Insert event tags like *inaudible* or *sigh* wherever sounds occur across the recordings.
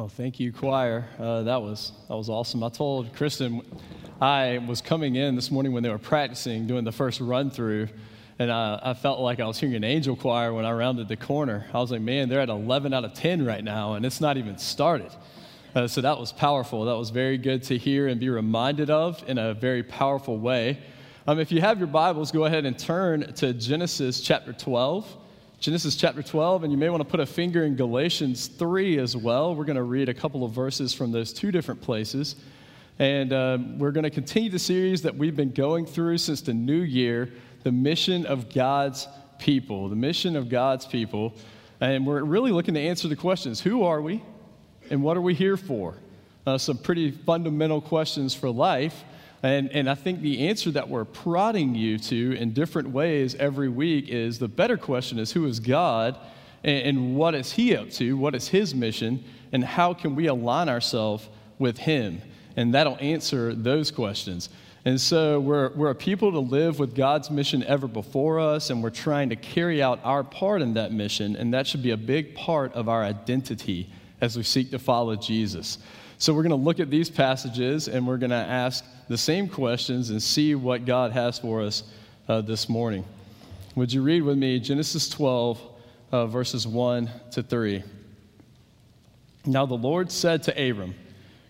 Oh, thank you, choir. Uh, that was that was awesome. I told Kristen I was coming in this morning when they were practicing doing the first run through, and I, I felt like I was hearing an angel choir when I rounded the corner. I was like, man, they're at 11 out of 10 right now, and it's not even started. Uh, so that was powerful. That was very good to hear and be reminded of in a very powerful way. Um, if you have your Bibles, go ahead and turn to Genesis chapter 12. Genesis chapter 12, and you may want to put a finger in Galatians 3 as well. We're going to read a couple of verses from those two different places. And uh, we're going to continue the series that we've been going through since the new year the mission of God's people. The mission of God's people. And we're really looking to answer the questions who are we, and what are we here for? Uh, some pretty fundamental questions for life. And, and I think the answer that we're prodding you to in different ways every week is the better question is who is God and, and what is He up to? What is His mission? And how can we align ourselves with Him? And that'll answer those questions. And so we're, we're a people to live with God's mission ever before us, and we're trying to carry out our part in that mission, and that should be a big part of our identity as we seek to follow Jesus. So we're going to look at these passages and we're going to ask the same questions and see what God has for us uh, this morning. Would you read with me Genesis 12, uh, verses 1 to 3? Now the Lord said to Abram,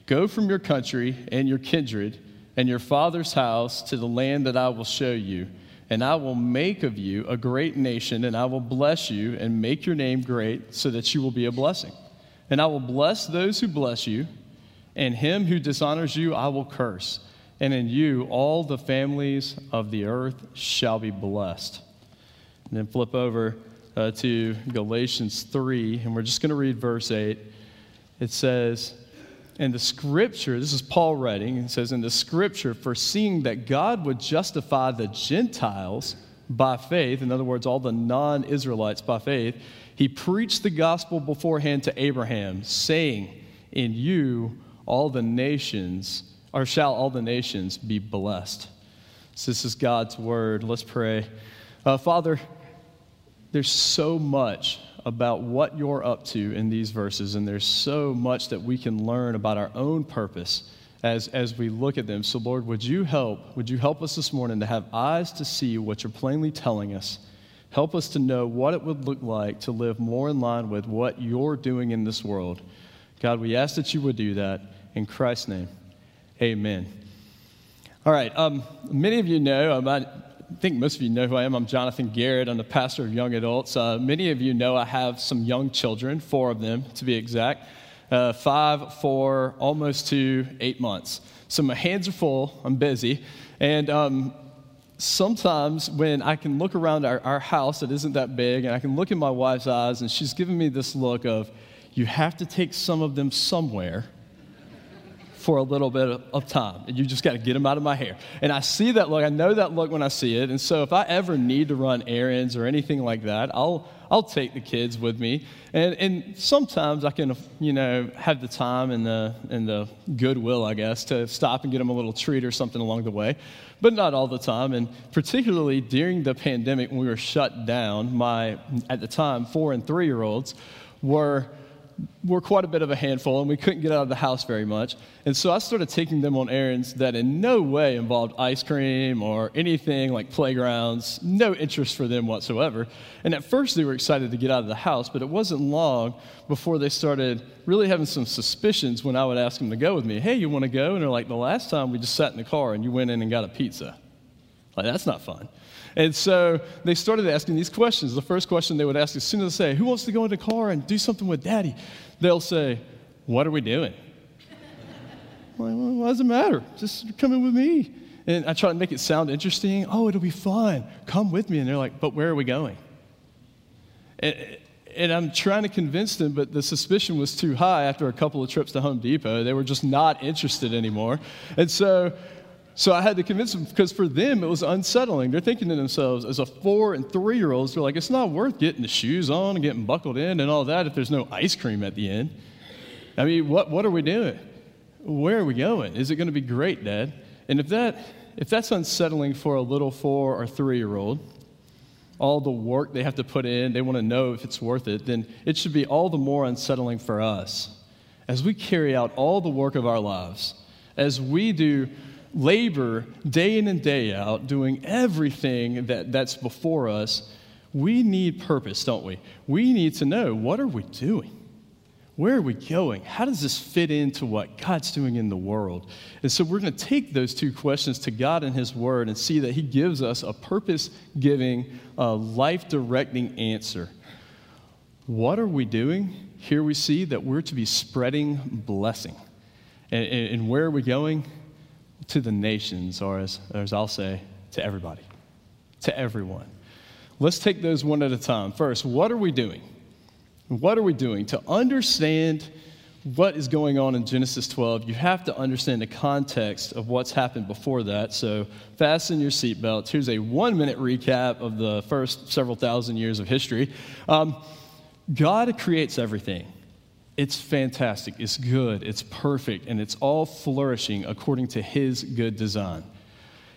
Go from your country and your kindred and your father's house to the land that I will show you, and I will make of you a great nation, and I will bless you and make your name great so that you will be a blessing. And I will bless those who bless you and him who dishonors you I will curse, and in you all the families of the earth shall be blessed. And then flip over uh, to Galatians 3, and we're just going to read verse 8. It says, in the scripture, this is Paul writing, it says, In the scripture, foreseeing that God would justify the Gentiles by faith, in other words, all the non Israelites by faith, he preached the gospel beforehand to Abraham, saying, In you all the nations, or shall all the nations be blessed. So this is God's word. Let's pray. Uh, Father, there's so much about what you're up to in these verses, and there's so much that we can learn about our own purpose as, as we look at them. So, Lord, would you help? Would you help us this morning to have eyes to see what you're plainly telling us? Help us to know what it would look like to live more in line with what you're doing in this world. God, we ask that you would do that. In Christ's name, amen. All right, um, many of you know, um, I think most of you know who I am. I'm Jonathan Garrett. I'm the pastor of young adults. Uh, many of you know I have some young children, four of them to be exact, uh, five, four, almost to eight months. So my hands are full, I'm busy. And um, sometimes when I can look around our, our house that isn't that big, and I can look in my wife's eyes, and she's giving me this look of, you have to take some of them somewhere for a little bit of time. And you just got to get them out of my hair. And I see that look. I know that look when I see it. And so if I ever need to run errands or anything like that, I'll, I'll take the kids with me. And, and sometimes I can, you know, have the time and the, and the goodwill, I guess, to stop and get them a little treat or something along the way. But not all the time. And particularly during the pandemic when we were shut down, my, at the time, four and three year olds were were quite a bit of a handful, and we couldn't get out of the house very much. And so I started taking them on errands that in no way involved ice cream or anything like playgrounds, no interest for them whatsoever. And at first they were excited to get out of the house, but it wasn't long before they started really having some suspicions when I would ask them to go with me. Hey, you want to go? And they're like, the last time we just sat in the car and you went in and got a pizza. Like, that's not fun. And so they started asking these questions. The first question they would ask as soon as they say, Who wants to go in the car and do something with daddy? They'll say, What are we doing? *laughs* like, well, does it matter? Just come in with me. And I try to make it sound interesting. Oh, it'll be fun. Come with me. And they're like, But where are we going? And, and I'm trying to convince them, but the suspicion was too high after a couple of trips to Home Depot. They were just not interested anymore. And so so I had to convince them because for them it was unsettling. They're thinking to themselves, as a four and three year olds, they're like, it's not worth getting the shoes on and getting buckled in and all that if there's no ice cream at the end. I mean, what, what are we doing? Where are we going? Is it going to be great, Dad? And if, that, if that's unsettling for a little four or three year old, all the work they have to put in, they want to know if it's worth it, then it should be all the more unsettling for us as we carry out all the work of our lives, as we do labor day in and day out, doing everything that, that's before us, we need purpose, don't we? We need to know what are we doing? Where are we going? How does this fit into what God's doing in the world? And so we're going to take those two questions to God and His Word and see that He gives us a purpose giving, uh, life directing answer. What are we doing? Here we see that we're to be spreading blessing. And, and where are we going? To the nations, or as, as I'll say, to everybody, to everyone. Let's take those one at a time. First, what are we doing? What are we doing? To understand what is going on in Genesis 12, you have to understand the context of what's happened before that. So, fasten your seatbelts. Here's a one minute recap of the first several thousand years of history. Um, God creates everything. It's fantastic, it's good, it's perfect, and it's all flourishing according to His good design.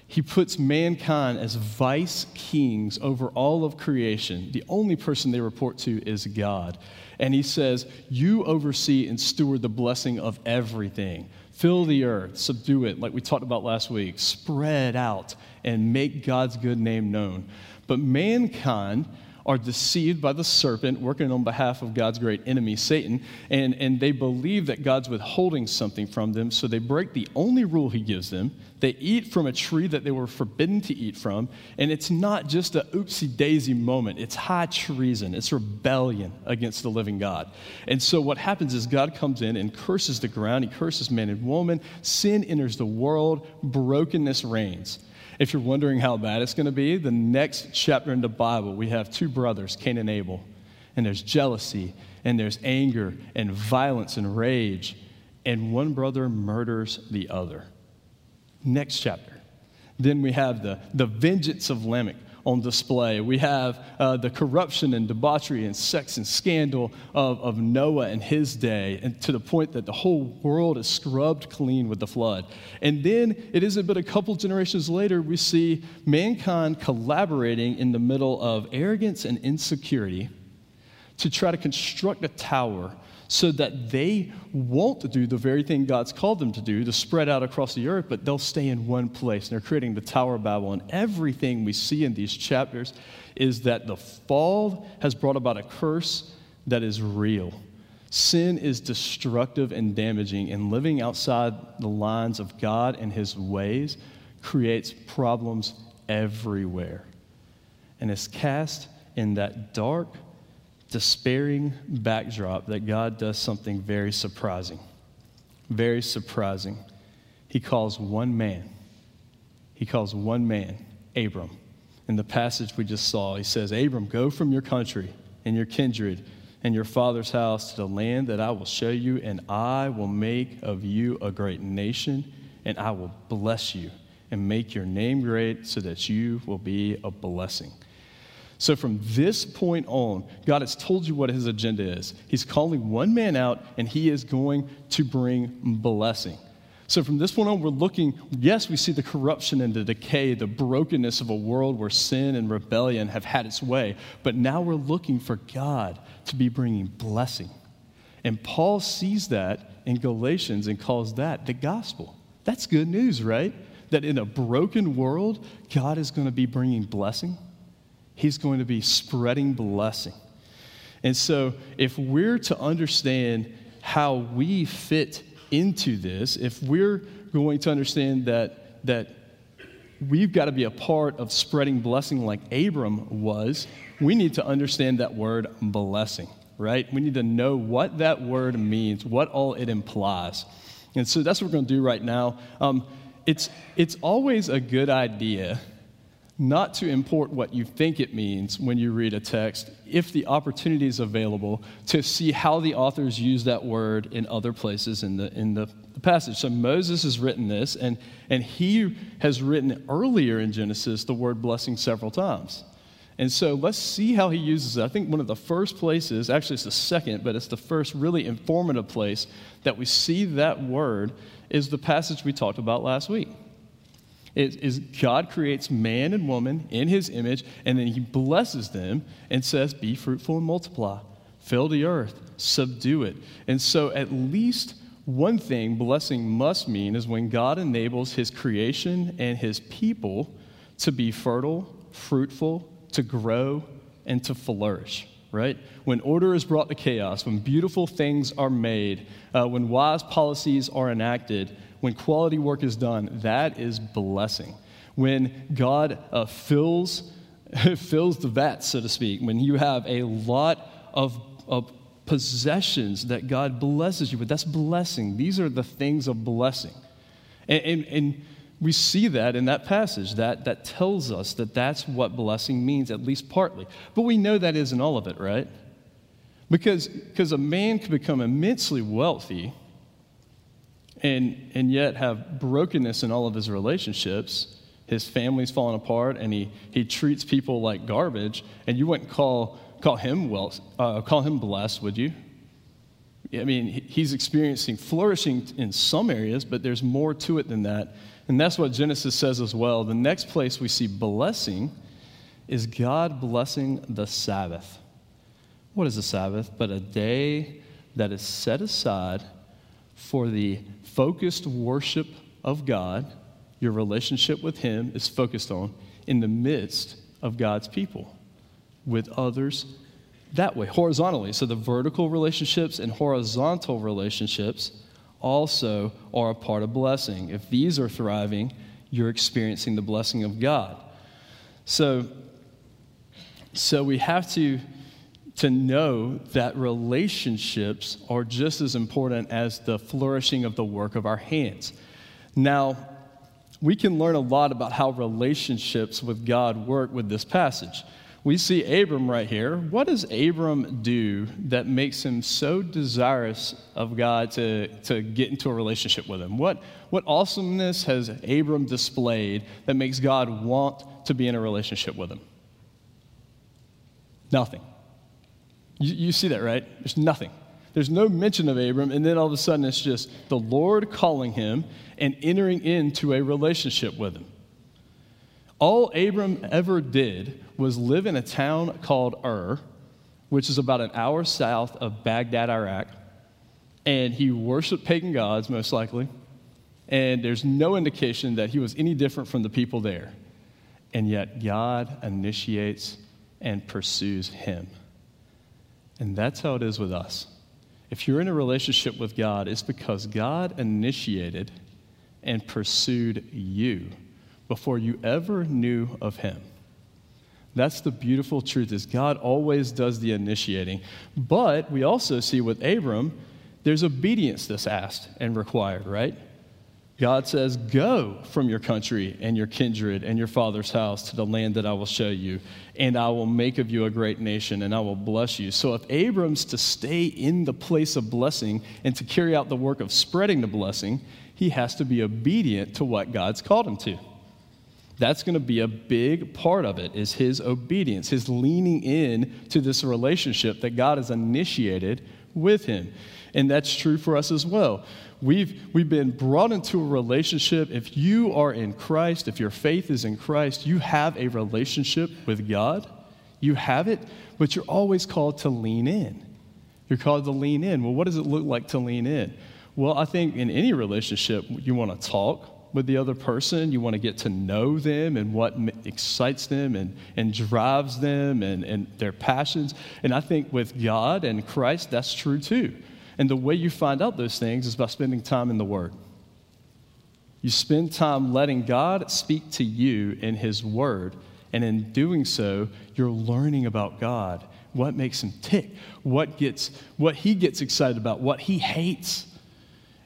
He puts mankind as vice kings over all of creation. The only person they report to is God. And he says, You oversee and steward the blessing of everything. Fill the earth, subdue it, like we talked about last week, spread out, and make God's good name known. But mankind are deceived by the serpent working on behalf of God's great enemy, Satan, and, and they believe that God's withholding something from them, so they break the only rule he gives them. They eat from a tree that they were forbidden to eat from, and it's not just a oopsie daisy moment, it's high treason, it's rebellion against the living God. And so what happens is God comes in and curses the ground, he curses man and woman, sin enters the world, brokenness reigns. If you're wondering how bad it's going to be, the next chapter in the Bible, we have two brothers, Cain and Abel, and there's jealousy, and there's anger, and violence, and rage, and one brother murders the other. Next chapter. Then we have the, the vengeance of Lamech on display. We have uh, the corruption and debauchery and sex and scandal of, of Noah and his day, and to the point that the whole world is scrubbed clean with the flood. And then it isn't but a couple generations later, we see mankind collaborating in the middle of arrogance and insecurity to try to construct a tower so that they won't do the very thing God's called them to do, to spread out across the earth, but they'll stay in one place. And they're creating the Tower of Babel. And everything we see in these chapters is that the fall has brought about a curse that is real. Sin is destructive and damaging, and living outside the lines of God and His ways creates problems everywhere. And it's cast in that dark, despairing backdrop that God does something very surprising. Very surprising. He calls one man. He calls one man, Abram. In the passage we just saw, he says, Abram, go from your country and your kindred and your father's house to the land that I will show you, and I will make of you a great nation, and I will bless you and make your name great so that you will be a blessing. So from this point on, God has told you what his agenda is. He's calling one man out, and he is going to bring blessing. So from this point on, we're looking, yes, we see the corruption and the decay, the brokenness of a world where sin and rebellion have had its way. But now we're looking for God to be bringing blessing. And Paul sees that in Galatians and calls that the gospel. That's good news, right? That in a broken world, God is going to be bringing blessing. He's going to be spreading blessing. And so, if we're to understand how we fit into this, if we're going to understand that, that we've got to be a part of spreading blessing like Abram was, we need to understand that word blessing, right? We need to know what that word means, what all it implies. And so that's what we're going to do right now. Um, it's, it's always a good idea not to import what you think it means when you read a text, if the opportunity is available, to see how the authors use that word in other places in the, in the, passage. So Moses has written this, and, and he has written earlier in Genesis the word blessing several times. And so let's see how he uses it. I think one of the first places, actually, it's the second, but it's the first really informative place that we see that word is the passage we talked about last week is, is God creates man and woman in his image, and then he blesses them and says, Be fruitful and multiply. fill the earth, subdue it. And so, at least one thing blessing must mean is when God enables his creation and his people to be fertile, fruitful, to grow, and to flourish, right? When order is brought to chaos, when beautiful things are made, uh, when wise policies are enacted, when quality work is done, that is blessing. When God uh, fills, *laughs* fills the vat, so to speak, when you have a lot of, of possessions that God blesses you with, that's blessing. These are the things of blessing. And, and, and we see that in that passage. That, that tells us that that's what blessing means, at least partly. But we know that isn't all of it, right? Because, because a man can become immensely wealthy and, and yet have brokenness in all of his relationships. His family's falling apart, and he, he treats people like garbage, and you wouldn't call, call, him well, uh, call him blessed, would you? I mean, he's experiencing flourishing in some areas, but there's more to it than that. And that's what Genesis says as well. The next place we see blessing is God blessing the Sabbath. What is the Sabbath? But a day that is set aside for the focused worship of God. Your relationship with Him is focused on in the midst of God's people, with others that way, horizontally. So the vertical relationships and horizontal relationships also are a part of blessing. If these are thriving, you're experiencing the blessing of God. So, so we have to, to know that relationships are just as important as the flourishing of the work of our hands. Now, we can learn a lot about how relationships with God work with this passage we see Abram right here. What does Abram do that makes him so desirous of God to, to get into a relationship with him? What, what awesomeness has Abram displayed that makes God want to be in a relationship with him? Nothing. You, you see that, right? There's nothing. There's no mention of Abram, and then all of a sudden it's just the Lord calling him and entering into a relationship with him. All Abram ever did was live in a town called Ur, which is about an hour south of Baghdad, Iraq. And he worshiped pagan gods, most likely. And there's no indication that he was any different from the people there. And yet, God initiates and pursues him. And that's how it is with us. If you're in a relationship with God, it's because God initiated and pursued you before you ever knew of him. That's the beautiful truth is God always does the initiating. But we also see with Abram, there's obedience that's asked and required, right? God says, Go from your country and your kindred and your father's house to the land that I will show you, and I will make of you a great nation, and I will bless you. So, if Abram's to stay in the place of blessing and to carry out the work of spreading the blessing, he has to be obedient to what God's called him to. That's going to be a big part of it is his obedience, his leaning in to this relationship that God has initiated with him. And that's true for us as well. We've, we've been brought into a relationship. If you are in Christ, if your faith is in Christ, you have a relationship with God. You have it, but you're always called to lean in. You're called to lean in. Well, what does it look like to lean in? Well, I think in any relationship, you want to talk, with the other person. You want to get to know them and what excites them and, and drives them and, and their passions. And I think with God and Christ, that's true too. And the way you find out those things is by spending time in the Word. You spend time letting God speak to you in His Word. And in doing so, you're learning about God, what makes Him tick, what, gets, what He gets excited about, what He hates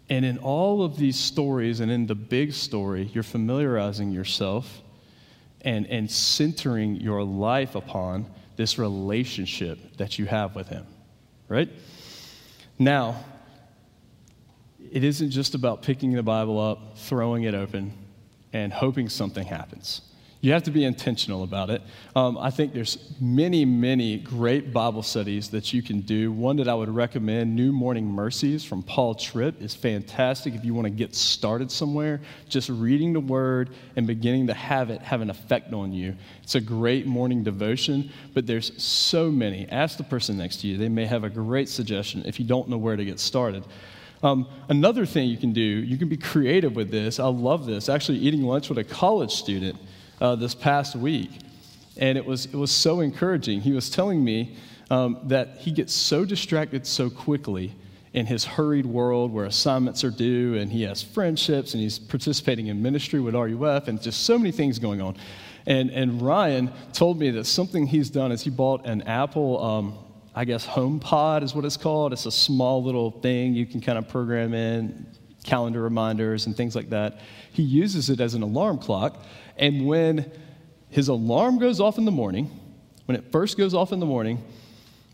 and in all of these stories and in the big story, you're familiarizing yourself and, and centering your life upon this relationship that you have with Him, right? Now, it isn't just about picking the Bible up, throwing it open, and hoping something happens. You have to be intentional about it. Um, I think there's many, many great Bible studies that you can do. One that I would recommend, New Morning Mercies from Paul Tripp, is fantastic if you want to get started somewhere. Just reading the Word and beginning to have it have an effect on you. It's a great morning devotion, but there's so many. Ask the person next to you. They may have a great suggestion if you don't know where to get started. Um, another thing you can do, you can be creative with this. I love this. Actually, eating lunch with a college student uh, this past week, and it was, it was so encouraging. He was telling me um, that he gets so distracted so quickly in his hurried world where assignments are due and he has friendships and he's participating in ministry with RUF and just so many things going on. And, and Ryan told me that something he's done is he bought an Apple, um, I guess, HomePod is what it's called. It's a small little thing you can kind of program in, calendar reminders and things like that. He uses it as an alarm clock. And when his alarm goes off in the morning, when it first goes off in the morning,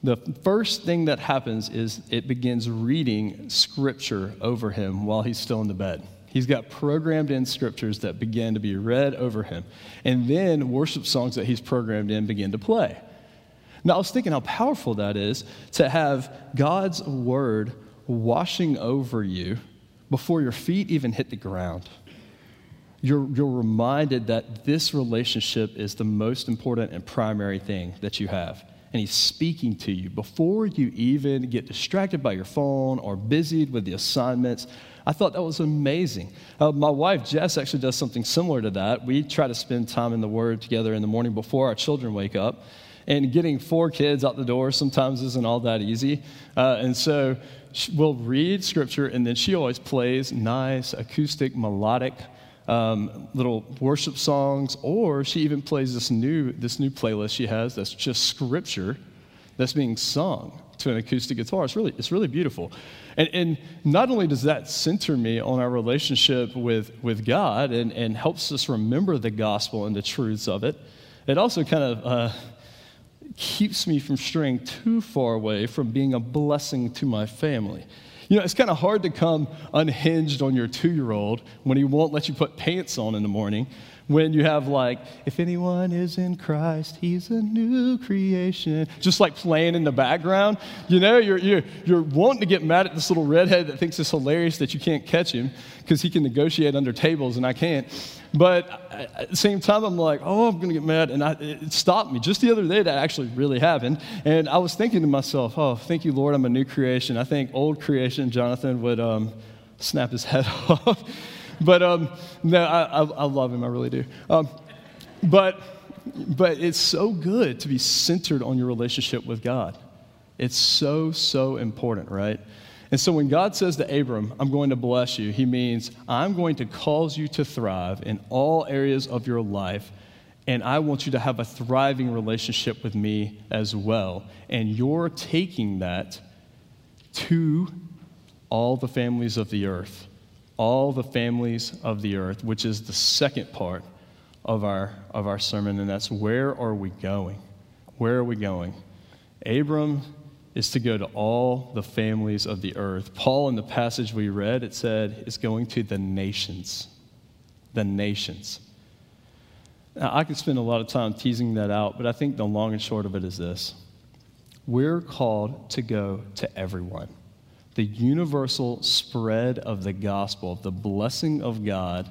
the first thing that happens is it begins reading scripture over him while he's still in the bed. He's got programmed in scriptures that begin to be read over him. And then worship songs that he's programmed in begin to play. Now, I was thinking how powerful that is to have God's word washing over you before your feet even hit the ground you're, you're reminded that this relationship is the most important and primary thing that you have. And he's speaking to you before you even get distracted by your phone or busied with the assignments. I thought that was amazing. Uh, my wife, Jess, actually does something similar to that. We try to spend time in the Word together in the morning before our children wake up. And getting four kids out the door sometimes isn't all that easy. Uh, and so we'll read Scripture, and then she always plays nice, acoustic, melodic um, little worship songs, or she even plays this new, this new playlist she has that's just scripture that's being sung to an acoustic guitar. It's really, it's really beautiful. And, and not only does that center me on our relationship with, with God and, and helps us remember the gospel and the truths of it, it also kind of uh, keeps me from straying too far away from being a blessing to my family. You know, it's kind of hard to come unhinged on your two year old when he won't let you put pants on in the morning. When you have, like, if anyone is in Christ, he's a new creation, just like playing in the background. You know, you're, you're, you're wanting to get mad at this little redhead that thinks it's hilarious that you can't catch him because he can negotiate under tables and I can't. But at the same time, I'm like, oh, I'm going to get mad. And I, it stopped me. Just the other day, that actually really happened. And I was thinking to myself, oh, thank you, Lord, I'm a new creation. I think old creation, Jonathan would um, snap his *laughs* head off. But um, no, I, I, love him. I really do. Um, but, but it's so good to be centered on your relationship with God. It's so, so important, right? And so when God says to Abram, I'm going to bless you, he means, I'm going to cause you to thrive in all areas of your life, and I want you to have a thriving relationship with me as well. And you're taking that to all the families of the earth. All the families of the earth, which is the second part of our, of our sermon, and that's where are we going? Where are we going? Abram is to go to all the families of the earth. Paul, in the passage we read, it said, is going to the nations. The nations. Now, I could spend a lot of time teasing that out, but I think the long and short of it is this we're called to go to everyone. The universal spread of the gospel, the blessing of God,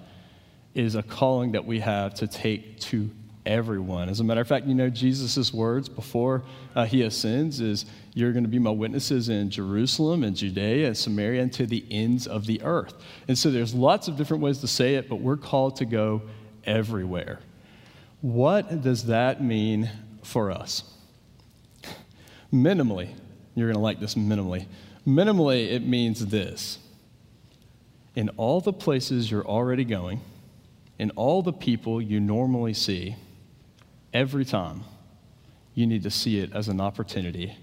is a calling that we have to take to everyone. As a matter of fact, you know, Jesus' words before uh, he ascends is, You're going to be my witnesses in Jerusalem and Judea and Samaria and to the ends of the earth. And so there's lots of different ways to say it, but we're called to go everywhere. What does that mean for us? Minimally, you're going to like this minimally. Minimally, it means this in all the places you're already going, in all the people you normally see, Every time, you need to see it as an opportunity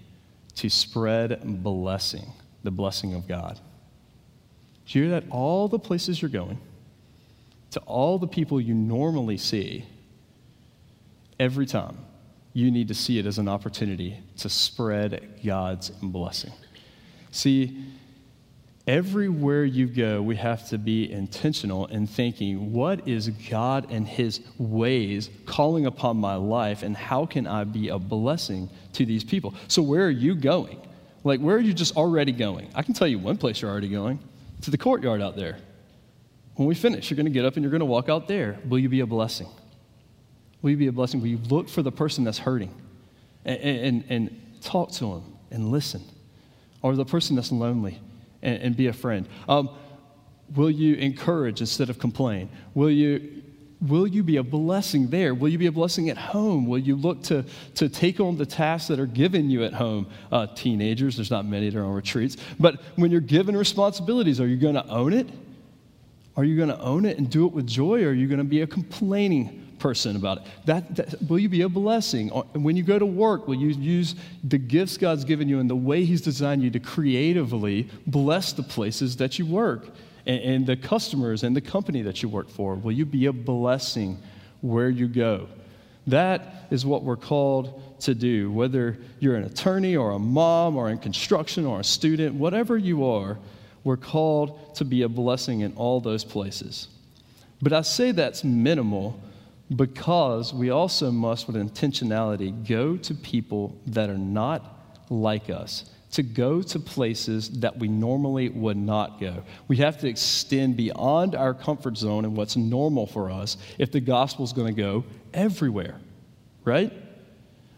to spread blessing, the blessing of God. Do you hear that? All the places you're going, to all the people you normally see, every time, you need to see it as an opportunity to spread God's blessing. See, everywhere you go, we have to be intentional in thinking, what is God and His ways calling upon my life, and how can I be a blessing to these people? So, where are you going? Like, where are you just already going? I can tell you one place you're already going to the courtyard out there. When we finish, you're going to get up and you're going to walk out there. Will you be a blessing? Will you be a blessing? Will you look for the person that's hurting and, and, and talk to them and listen? Or the person that's lonely and, and be a friend? Um, will you encourage instead of complain? Will you, will you be a blessing there? Will you be a blessing at home? Will you look to, to take on the tasks that are given you at home? Uh, teenagers, there's not many that are on retreats, but when you're given responsibilities, are you going to own it? Are you going to own it and do it with joy, or are you going to be a complaining person about it. That, that, will you be a blessing? Uh, when you go to work, will you use the gifts God's given you and the way He's designed you to creatively bless the places that you work and, and the customers and the company that you work for? Will you be a blessing where you go? That is what we're called to do. Whether you're an attorney or a mom or in construction or a student, whatever you are, we're called to be a blessing in all those places. But I say that's minimal because we also must, with intentionality, go to people that are not like us, to go to places that we normally would not go. We have to extend beyond our comfort zone and what's normal for us if the gospel is going to go everywhere, right?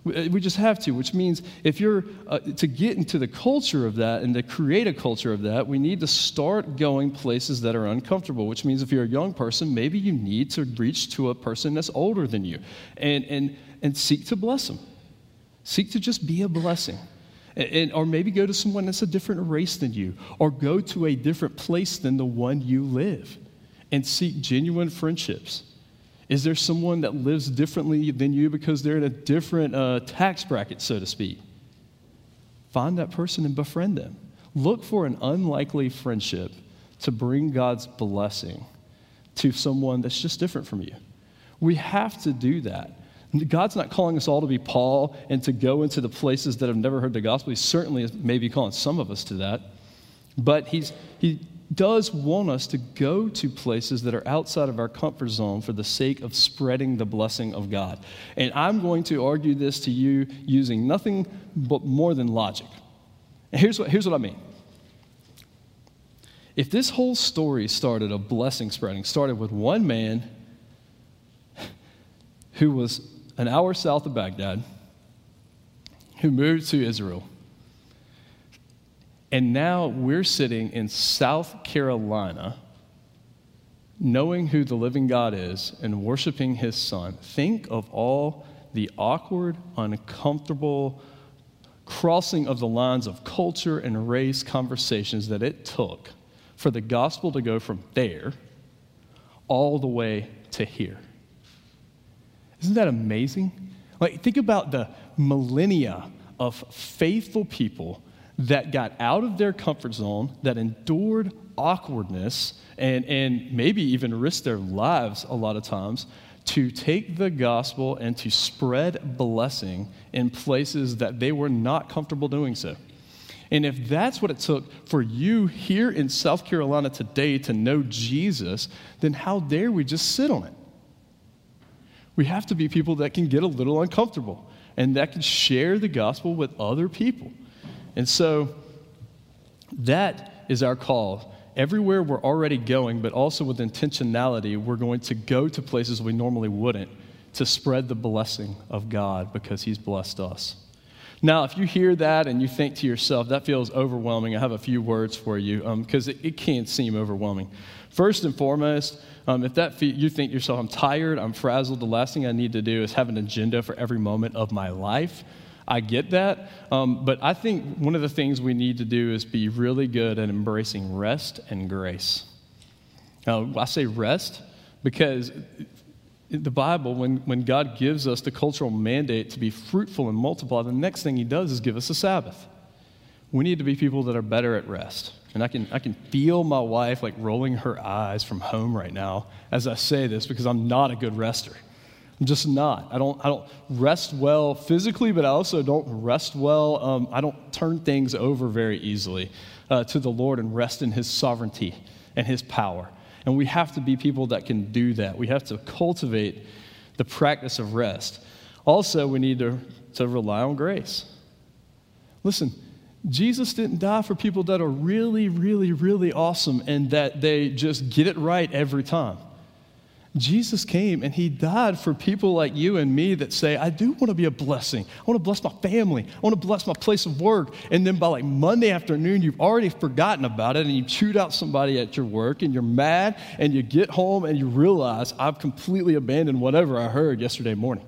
Uh, we just have to, which means if you're uh, to get into the culture of that and to create a culture of that, we need to start going places that are uncomfortable, which means if you're a young person, maybe you need to reach to a person that's older than you and, and, and seek to bless them. Seek to just be a blessing. And, and, or maybe go to someone that's a different race than you, or go to a different place than the one you live and seek genuine friendships is there someone that lives differently than you because they're in a different uh, tax bracket, so to speak? Find that person and befriend them. Look for an unlikely friendship to bring God's blessing to someone that's just different from you. We have to do that. God's not calling us all to be Paul and to go into the places that have never heard the gospel. He certainly may be calling some of us to that. But he's, he does want us to go to places that are outside of our comfort zone for the sake of spreading the blessing of God. And I'm going to argue this to you using nothing but more than logic. And here's what, here's what I mean. If this whole story started of blessing spreading, started with one man who was an hour south of Baghdad, who moved to Israel, and now we're sitting in South Carolina, knowing who the living God is and worshiping his son. Think of all the awkward, uncomfortable crossing of the lines of culture and race conversations that it took for the gospel to go from there all the way to here. Isn't that amazing? Like, think about the millennia of faithful people that got out of their comfort zone, that endured awkwardness, and, and maybe even risked their lives a lot of times to take the gospel and to spread blessing in places that they were not comfortable doing so. And if that's what it took for you here in South Carolina today to know Jesus, then how dare we just sit on it? We have to be people that can get a little uncomfortable and that can share the gospel with other people. And so that is our call. Everywhere we're already going, but also with intentionality, we're going to go to places we normally wouldn't to spread the blessing of God because He's blessed us. Now, if you hear that and you think to yourself, that feels overwhelming, I have a few words for you because um, it, it, can seem overwhelming. First and foremost, um, if that fe- you think yourself, I'm tired, I'm frazzled, the last thing I need to do is have an agenda for every moment of my life. I get that. Um, but I think one of the things we need to do is be really good at embracing rest and grace. Uh, I say rest because the Bible, when, when God gives us the cultural mandate to be fruitful and multiply, the next thing He does is give us a Sabbath. We need to be people that are better at rest. And I can, I can feel my wife like rolling her eyes from home right now as I say this because I'm not a good rester. I'm just not. I don't, I don't rest well physically, but I also don't rest well. Um, I don't turn things over very easily. uh, to the Lord and rest in His sovereignty and His power. And we have to be people that can do that. We have to cultivate the practice of rest. Also, we need to, to rely on grace. Listen, Jesus didn't die for people that are really, really, really awesome and that they just get it right every time. Jesus came and he died for people like you and me that say, I do want to be a blessing. I want to bless my family. I want to bless my place of work. And then by like Monday afternoon, you've already forgotten about it and you chewed out somebody at your work and you're mad and you get home and you realize, I've completely abandoned whatever I heard yesterday morning.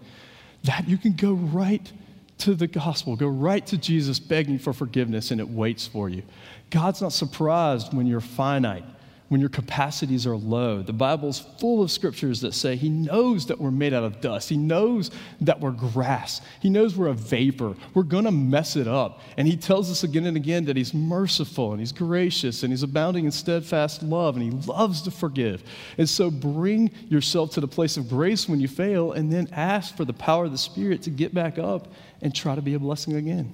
That you can go right to the gospel, go right to Jesus begging for forgiveness and it waits for you. God's not surprised when you're finite when your capacities are low. The Bible's full of scriptures that say He knows that we're made out of dust. He knows that we're grass. He knows we're a vapor. We're going to mess it up. And He tells us again and again that He's merciful and He's gracious and He's abounding in steadfast love and He loves to forgive. And so bring yourself to the place of grace when you fail and then ask for the power of the Spirit to get back up and try to be a blessing again.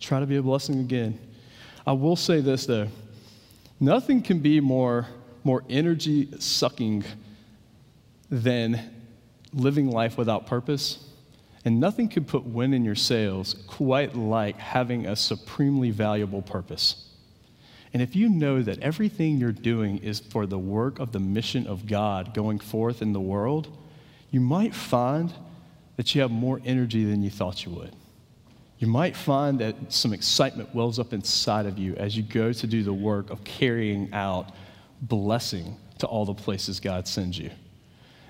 Try to be a blessing again. I will say this though Nothing can be more, more energy sucking than living life without purpose. And nothing can put wind in your sails quite like having a supremely valuable purpose. And if you know that everything you're doing is for the work of the mission of God going forth in the world, you might find that you have more energy than you thought you would you might find that some excitement wells up inside of you as you go to do the work of carrying out blessing to all the places God sends you.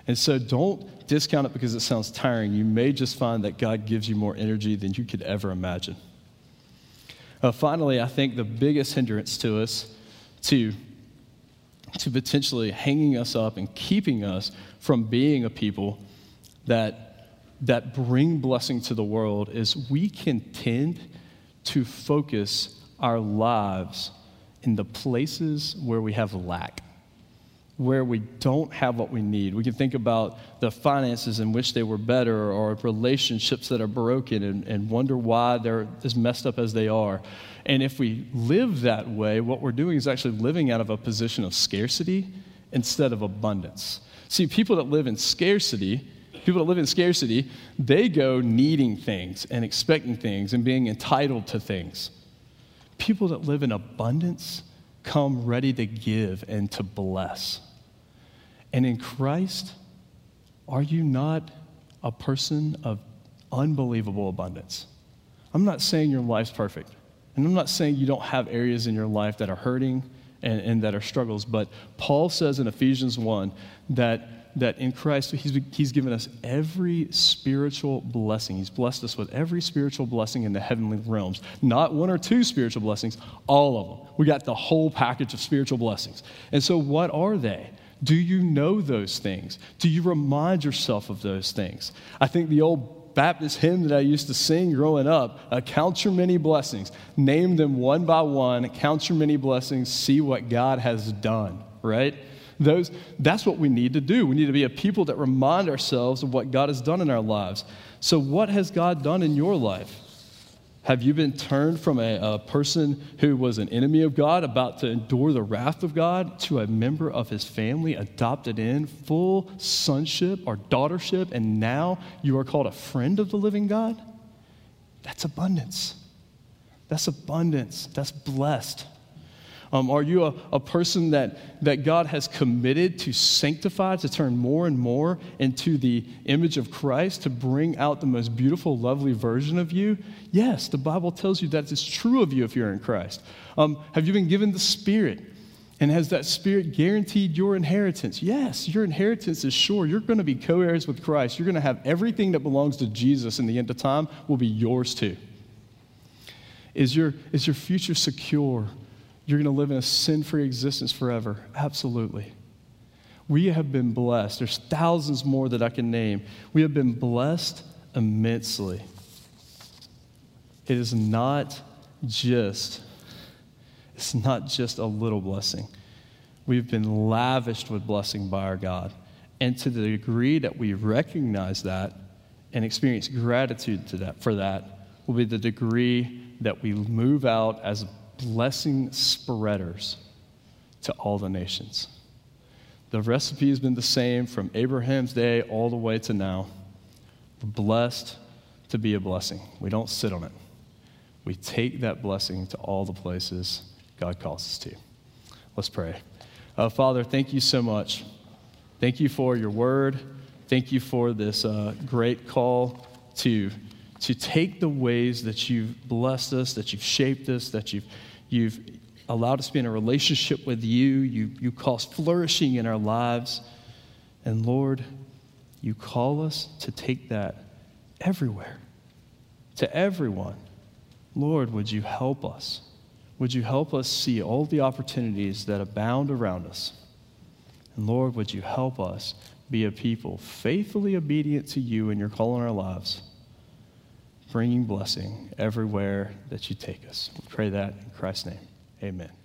And so don't discount it because it sounds tiring. You may just find that God gives you more energy than you could ever imagine. Uh, finally, I think the biggest hindrance to us to, to potentially hanging us up and keeping us from being a people that that bring blessing to the world is we can tend to focus our lives in the places where we have lack, where we don't have what we need. We can think about the finances in which they were better or relationships that are broken and, and wonder why they're as messed up as they are. And if we live that way, what we're doing is actually living out of a position of scarcity instead of abundance. See, people that live in scarcity, people that live in scarcity, they go needing things and expecting things and being entitled to things. People that live in abundance come ready to give and to bless. And in Christ, are you not a person of unbelievable abundance? I'm not saying your life's perfect. And I'm not saying you don't have areas in your life that are hurting and, and that are struggles, but Paul says in Ephesians 1 that that in Christ, he's, he's given us every spiritual blessing. He's blessed us with every spiritual blessing in the heavenly realms. Not one or two spiritual blessings, all of them. We got the whole package of spiritual blessings. And so, what are they? Do you know those things? Do you remind yourself of those things? I think the old Baptist hymn that I used to sing growing up uh, count your many blessings, name them one by one, count your many blessings, see what God has done, right? Those, that's what we need to do. We need to be a people that remind ourselves of what God has done in our lives. So, what has God done in your life? Have you been turned from a, a, person who was an enemy of God, about to endure the wrath of God, to a member of his family, adopted in, full sonship or daughtership, and now you are called a friend of the living God? That's abundance. That's abundance. That's blessed. Um, are you a, a person that, that God has committed to sanctify, to turn more and more into the image of Christ, to bring out the most beautiful, lovely version of you? Yes, the Bible tells you that it's true of you if you're in Christ. Um, have you been given the Spirit? And has that Spirit guaranteed your inheritance? Yes, your inheritance is sure. You're going to be co heirs with Christ. You're going to have everything that belongs to Jesus in the end of time will be yours too. Is your, is your future secure? You're going to live in a sin free existence forever. Absolutely. We have been blessed. There's thousands more that I can name. We have been blessed immensely. It is not just it's not just a little blessing. We've been lavished with blessing by our God. And to the degree that we recognize that and experience gratitude to that for that will be the degree that we move out as blessing spreaders to all the nations. The recipe has been the same from Abraham's day all the way to now. We're blessed to be a blessing. We don't sit on it. We take that blessing to all the places God calls us to. Let's pray. Uh, Father, thank you so much. Thank you for your word. Thank you for this uh, great call to, to take the ways that you've blessed us, that you've shaped us, that you've, you've allowed us to be in a relationship with you. You, you call flourishing in our lives. And Lord, you call us to take that everywhere, to everyone. Lord, would you help us? Would you help us see all the opportunities that abound around us? And Lord, would you help us be a people faithfully obedient to you and your call in our lives, bringing blessing everywhere that you take us? We pray that in Christ's name. Amen.